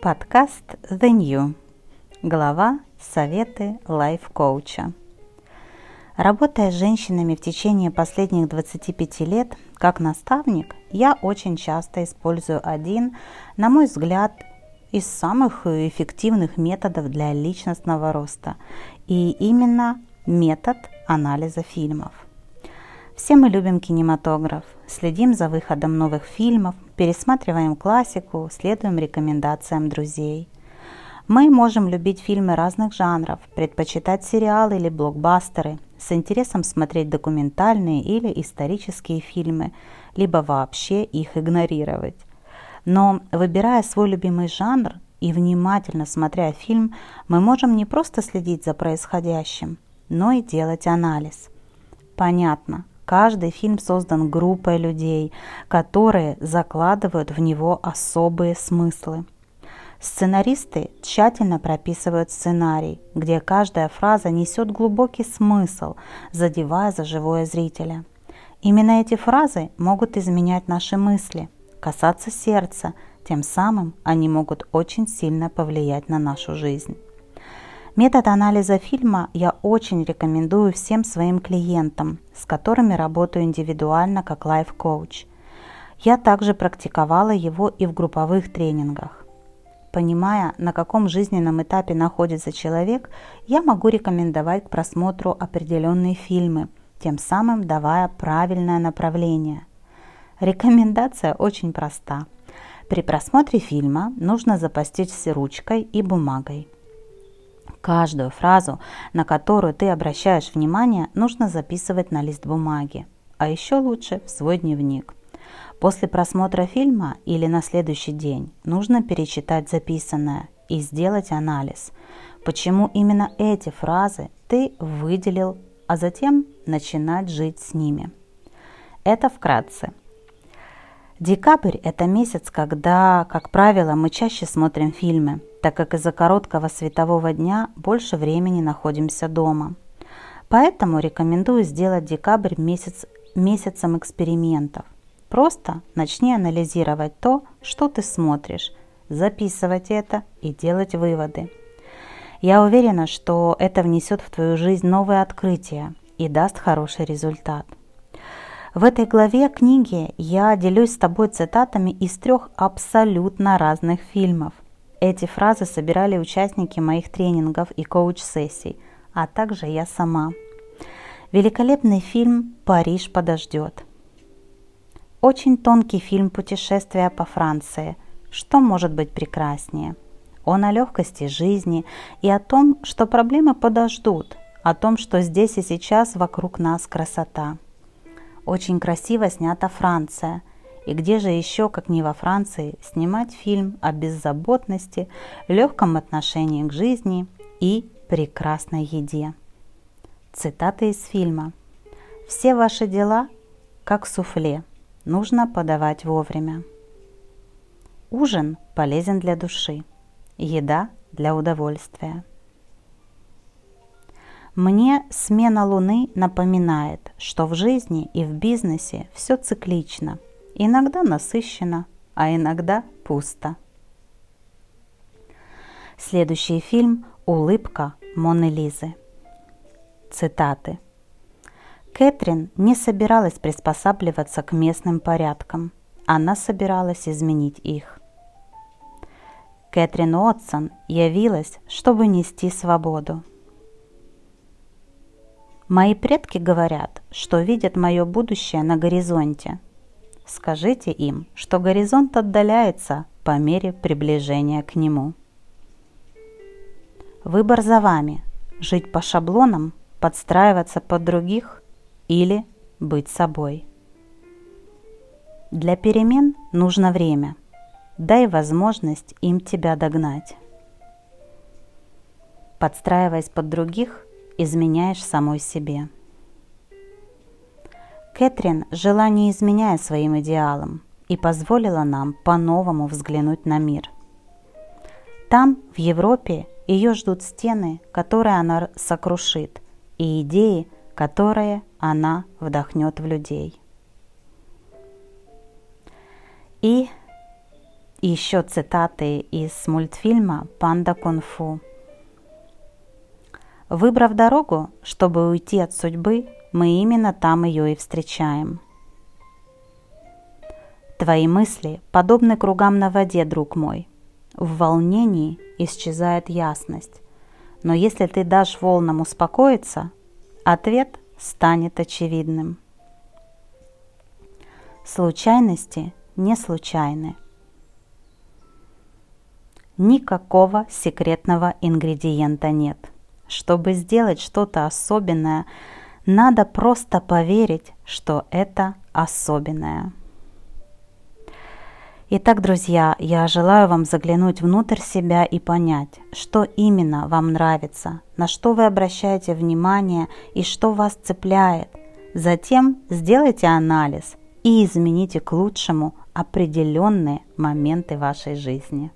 Подкаст The New. Глава «Советы лайф-коуча». Работая с женщинами в течение последних 25 лет как наставник, я очень часто использую один, на мой взгляд, из самых эффективных методов для личностного роста, и именно метод анализа фильмов. Все мы любим кинематограф, следим за выходом новых фильмов, пересматриваем классику, следуем рекомендациям друзей. Мы можем любить фильмы разных жанров, предпочитать сериалы или блокбастеры, с интересом смотреть документальные или исторические фильмы, либо вообще их игнорировать. Но выбирая свой любимый жанр и внимательно смотря фильм, мы можем не просто следить за происходящим, но и делать анализ. Понятно, каждый фильм создан группой людей, которые закладывают в него особые смыслы. Сценаристы тщательно прописывают сценарий, где каждая фраза несет глубокий смысл, задевая за живое зрителя. Именно эти фразы могут изменять наши мысли – касаться сердца, тем самым они могут очень сильно повлиять на нашу жизнь. Метод анализа фильма я очень рекомендую всем своим клиентам, с которыми работаю индивидуально как лайф-коуч. Я также практиковала его и в групповых тренингах. Понимая, на каком жизненном этапе находится человек, я могу рекомендовать к просмотру определенные фильмы, тем самым давая правильное направление. Рекомендация очень проста. При просмотре фильма нужно запастись ручкой и бумагой. Каждую фразу, на которую ты обращаешь внимание, нужно записывать на лист бумаги, а еще лучше в свой дневник. После просмотра фильма или на следующий день нужно перечитать записанное и сделать анализ, почему именно эти фразы ты выделил, а затем начинать жить с ними. Это вкратце – Декабрь – это месяц, когда, как правило, мы чаще смотрим фильмы, так как из-за короткого светового дня больше времени находимся дома. Поэтому рекомендую сделать декабрь месяц, месяцем экспериментов. Просто начни анализировать то, что ты смотришь, записывать это и делать выводы. Я уверена, что это внесет в твою жизнь новые открытия и даст хороший результат. В этой главе книги я делюсь с тобой цитатами из трех абсолютно разных фильмов. Эти фразы собирали участники моих тренингов и коуч-сессий, а также я сама. Великолепный фильм «Париж подождет». Очень тонкий фильм «Путешествие по Франции». Что может быть прекраснее? Он о легкости жизни и о том, что проблемы подождут, о том, что здесь и сейчас вокруг нас красота – очень красиво снята Франция. И где же еще, как не во Франции, снимать фильм о беззаботности, легком отношении к жизни и прекрасной еде? Цитаты из фильма. «Все ваши дела, как суфле, нужно подавать вовремя. Ужин полезен для души, еда для удовольствия. Мне смена Луны напоминает, что в жизни и в бизнесе все циклично. Иногда насыщенно, а иногда пусто. Следующий фильм «Улыбка Моны Лизы». Цитаты. Кэтрин не собиралась приспосабливаться к местным порядкам. Она собиралась изменить их. Кэтрин Уотсон явилась, чтобы нести свободу. Мои предки говорят, что видят мое будущее на горизонте. Скажите им, что горизонт отдаляется по мере приближения к нему. Выбор за вами – жить по шаблонам, подстраиваться под других или быть собой. Для перемен нужно время. Дай возможность им тебя догнать. Подстраиваясь под других – изменяешь самой себе. Кэтрин жила не изменяя своим идеалам и позволила нам по-новому взглянуть на мир. Там, в Европе, ее ждут стены, которые она сокрушит, и идеи, которые она вдохнет в людей. И еще цитаты из мультфильма «Панда кунг-фу». Выбрав дорогу, чтобы уйти от судьбы, мы именно там ее и встречаем. Твои мысли подобны кругам на воде, друг мой. В волнении исчезает ясность. Но если ты дашь волнам успокоиться, ответ станет очевидным. Случайности не случайны. Никакого секретного ингредиента нет. Чтобы сделать что-то особенное, надо просто поверить, что это особенное. Итак, друзья, я желаю вам заглянуть внутрь себя и понять, что именно вам нравится, на что вы обращаете внимание и что вас цепляет. Затем сделайте анализ и измените к лучшему определенные моменты вашей жизни.